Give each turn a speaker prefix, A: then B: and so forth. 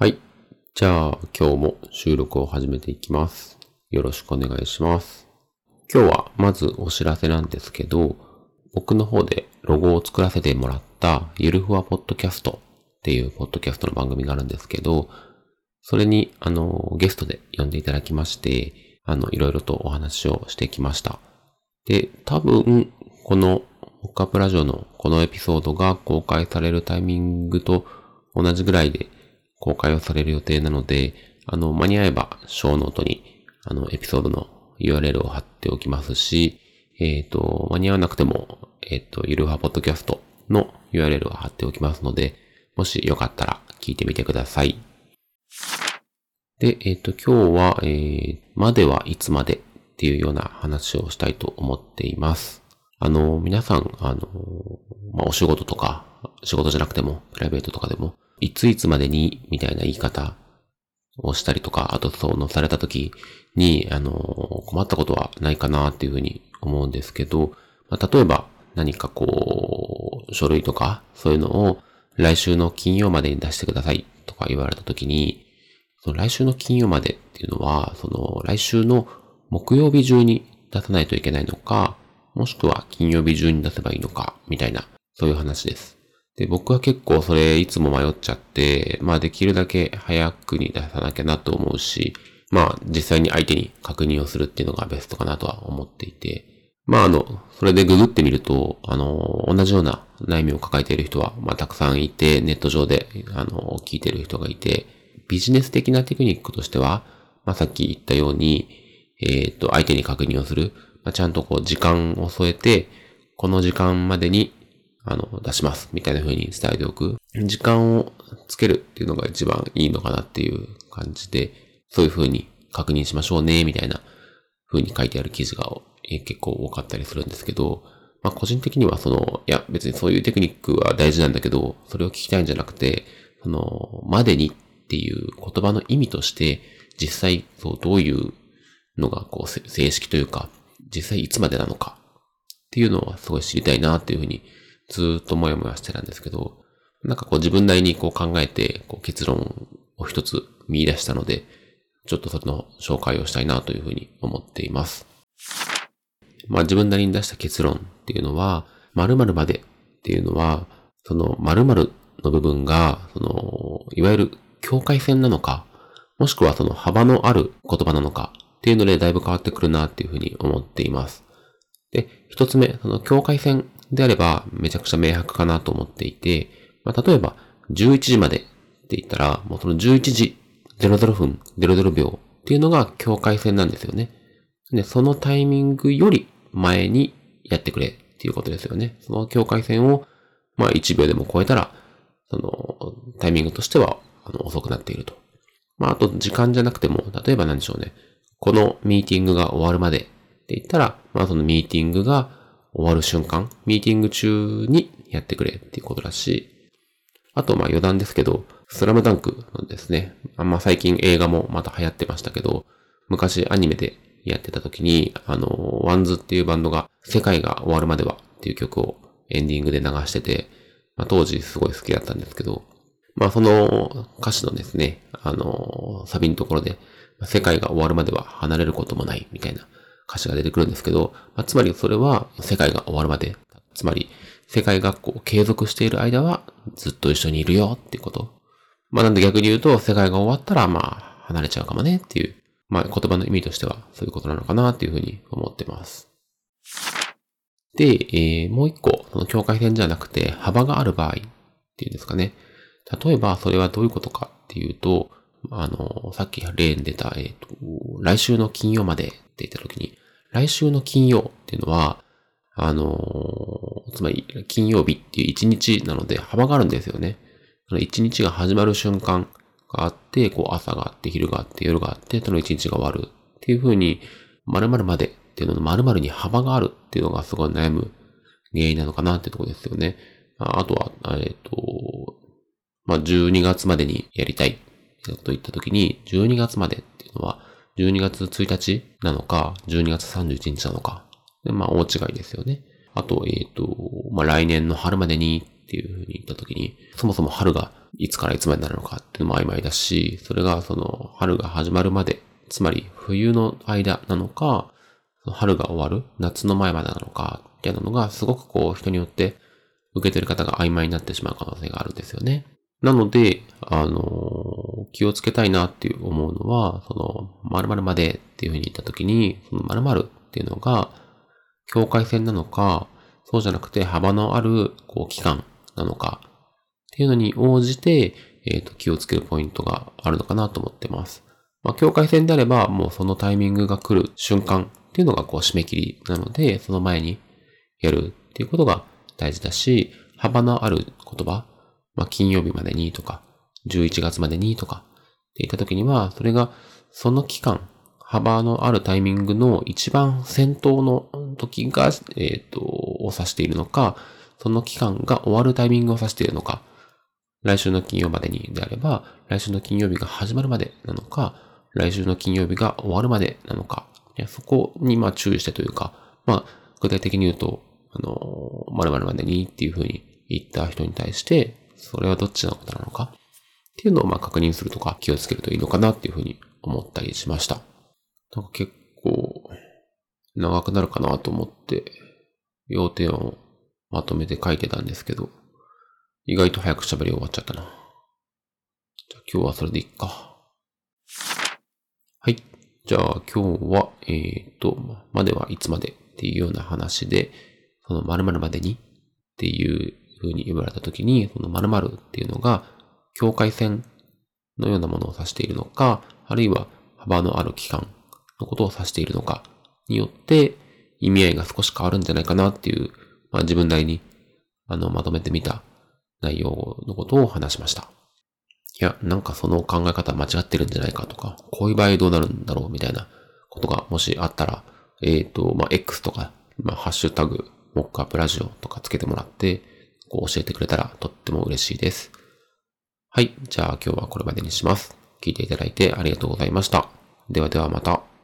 A: はい。じゃあ、今日も収録を始めていきます。よろしくお願いします。今日はまずお知らせなんですけど、僕の方でロゴを作らせてもらったゆるふわポッドキャストっていうポッドキャストの番組があるんですけど、それに、あの、ゲストで呼んでいただきまして、あの、いろいろとお話をしてきました。で、多分、この、ホッカプラジオのこのエピソードが公開されるタイミングと同じぐらいで公開をされる予定なので、あの、間に合えば、小ノートに、あの、エピソードの URL を貼っておきますし、えっ、と、間に合わなくても、えっ、と、ゆるはポッドキャストの URL を貼っておきますので、もしよかったら聞いてみてください。で、えっ、と、今日は、えー、まではいつまでっていうような話をしたいと思っています。あの、皆さん、あの、まあ、お仕事とか、仕事じゃなくても、プライベートとかでも、いついつまでに、みたいな言い方をしたりとか、あとそのされた時に、あの、困ったことはないかなっていうふうに思うんですけど、まあ、例えば何かこう、書類とか、そういうのを来週の金曜までに出してくださいとか言われた時に、その来週の金曜までっていうのは、その来週の木曜日中に出さないといけないのか、もしくは金曜日中に出せばいいのか、みたいな、そういう話です。で、僕は結構それいつも迷っちゃって、まあできるだけ早くに出さなきゃなと思うし、まあ実際に相手に確認をするっていうのがベストかなとは思っていて、まああの、それでググってみると、あの、同じような悩みを抱えている人は、まあたくさんいて、ネット上で、あの、聞いている人がいて、ビジネス的なテクニックとしては、まあさっき言ったように、えっ、と、相手に確認をする。まあ、ちゃんとこう時間を添えて、この時間までに、あの、出します。みたいな風に伝えておく。時間をつけるっていうのが一番いいのかなっていう感じで、そういう風に確認しましょうね、みたいな風に書いてある記事が結構多かったりするんですけど、まあ個人的にはその、いや別にそういうテクニックは大事なんだけど、それを聞きたいんじゃなくて、その、までにっていう言葉の意味として、実際、そう、どういうのがこう正式というか、実際いつまでなのかっていうのはすごい知りたいなっていうふうにずっともやもやしてたんですけど、なんかこう自分なりにこう考えてこう結論を一つ見出したので、ちょっとその紹介をしたいなというふうに思っています。まあ自分なりに出した結論っていうのは、〇〇までっていうのは、その〇〇の部分が、その、いわゆる境界線なのか、もしくはその幅のある言葉なのかっていうのでだいぶ変わってくるなっていうふうに思っています。で、一つ目、その境界線であればめちゃくちゃ明白かなと思っていて、まあ、例えば11時までって言ったら、もうその11時00分00秒っていうのが境界線なんですよね。で、そのタイミングより前にやってくれっていうことですよね。その境界線を、まあ1秒でも超えたら、そのタイミングとしては遅くなっていると。まああと時間じゃなくても、例えば何でしょうね。このミーティングが終わるまでって言ったら、まあそのミーティングが終わる瞬間、ミーティング中にやってくれっていうことだし、あとまあ余談ですけど、スラムダンクのですね、あんま最近映画もまた流行ってましたけど、昔アニメでやってた時に、あの、ワンズっていうバンドが世界が終わるまではっていう曲をエンディングで流してて、まあ当時すごい好きだったんですけど、まあその歌詞のですね、あの、サビのところで、世界が終わるまでは離れることもないみたいな歌詞が出てくるんですけど、まあ、つまりそれは世界が終わるまで、つまり世界がこう継続している間はずっと一緒にいるよっていうこと。まあなんで逆に言うと世界が終わったらまあ離れちゃうかもねっていう、まあ言葉の意味としてはそういうことなのかなっていうふうに思ってます。で、えー、もう一個、その境界線じゃなくて幅がある場合っていうんですかね。例えばそれはどういうことかっていうと、あの、さっき例に出た、えっ、と、来週の金曜までって言った時に、来週の金曜っていうのは、あの、つまり金曜日っていう一日なので幅があるんですよね。その一日が始まる瞬間があって、こう朝があって、昼があって、夜があって、その一日が終わるっていう風に、〇〇までっていうのの〇〇に幅があるっていうのがすごい悩む原因なのかなってとこですよね。あとは、えっ、と、まあ、12月までにやりたいと言ったときに、12月までっていうのは、12月1日なのか、12月31日なのか。まあ、大違いですよね。あと、えっ、と、まあ、来年の春までにっていうふうに言ったときに、そもそも春がいつからいつまでなのかっていうのも曖昧だし、それがその春が始まるまで、つまり冬の間なのか、春が終わる夏の前までなのか、っていうのがすごくこう人によって受けてる方が曖昧になってしまう可能性があるんですよね。なので、あの、気をつけたいなっていう思うのは、その、〇〇までっていうふうに言ったときに、その〇〇っていうのが、境界線なのか、そうじゃなくて幅のある、こう、期間なのか、っていうのに応じて、えっ、ー、と、気をつけるポイントがあるのかなと思ってます。まあ、境界線であれば、もうそのタイミングが来る瞬間っていうのが、こう、締め切りなので、その前にやるっていうことが大事だし、幅のある言葉、まあ、金曜日までにとか、11月までにとか、って言った時には、それが、その期間、幅のあるタイミングの一番先頭の時が、えっ、ー、と、を指しているのか、その期間が終わるタイミングを指しているのか、来週の金曜までにであれば、来週の金曜日が始まるまでなのか、来週の金曜日が終わるまでなのか、いやそこにまあ注意してというか、まあ、具体的に言うと、あの、〇〇までにっていうふうに言った人に対して、それはどっちのことなのか？っていうのをまあ確認するとか気をつけるといいのかなっていうふうに思ったりしました。なんか結構長くなるかなと思って要点をまとめて書いてたんですけど、意外と早く喋り終わっちゃったな。じゃあ今日はそれでいっか。はい。じゃあ今日は、えっ、ー、と、まではいつまでっていうような話で、その〇〇までにっていう風に言われたときに、その〇〇っていうのが境界線のようなものを指しているのか、あるいは幅のある期間のことを指しているのかによって意味合いが少し変わるんじゃないかなっていう、まあ自分なりにあのまとめてみた内容のことを話しました。いや、なんかその考え方間違ってるんじゃないかとか、こういう場合どうなるんだろうみたいなことがもしあったら、えっ、ー、と、まあ、X とか、まあ、ハッシュタグ、モックアップラジオとかつけてもらって、こう教えてくれたらとっても嬉しいです。はい。じゃあ今日はこれまでにします。聞いていただいてありがとうございました。ではではまた。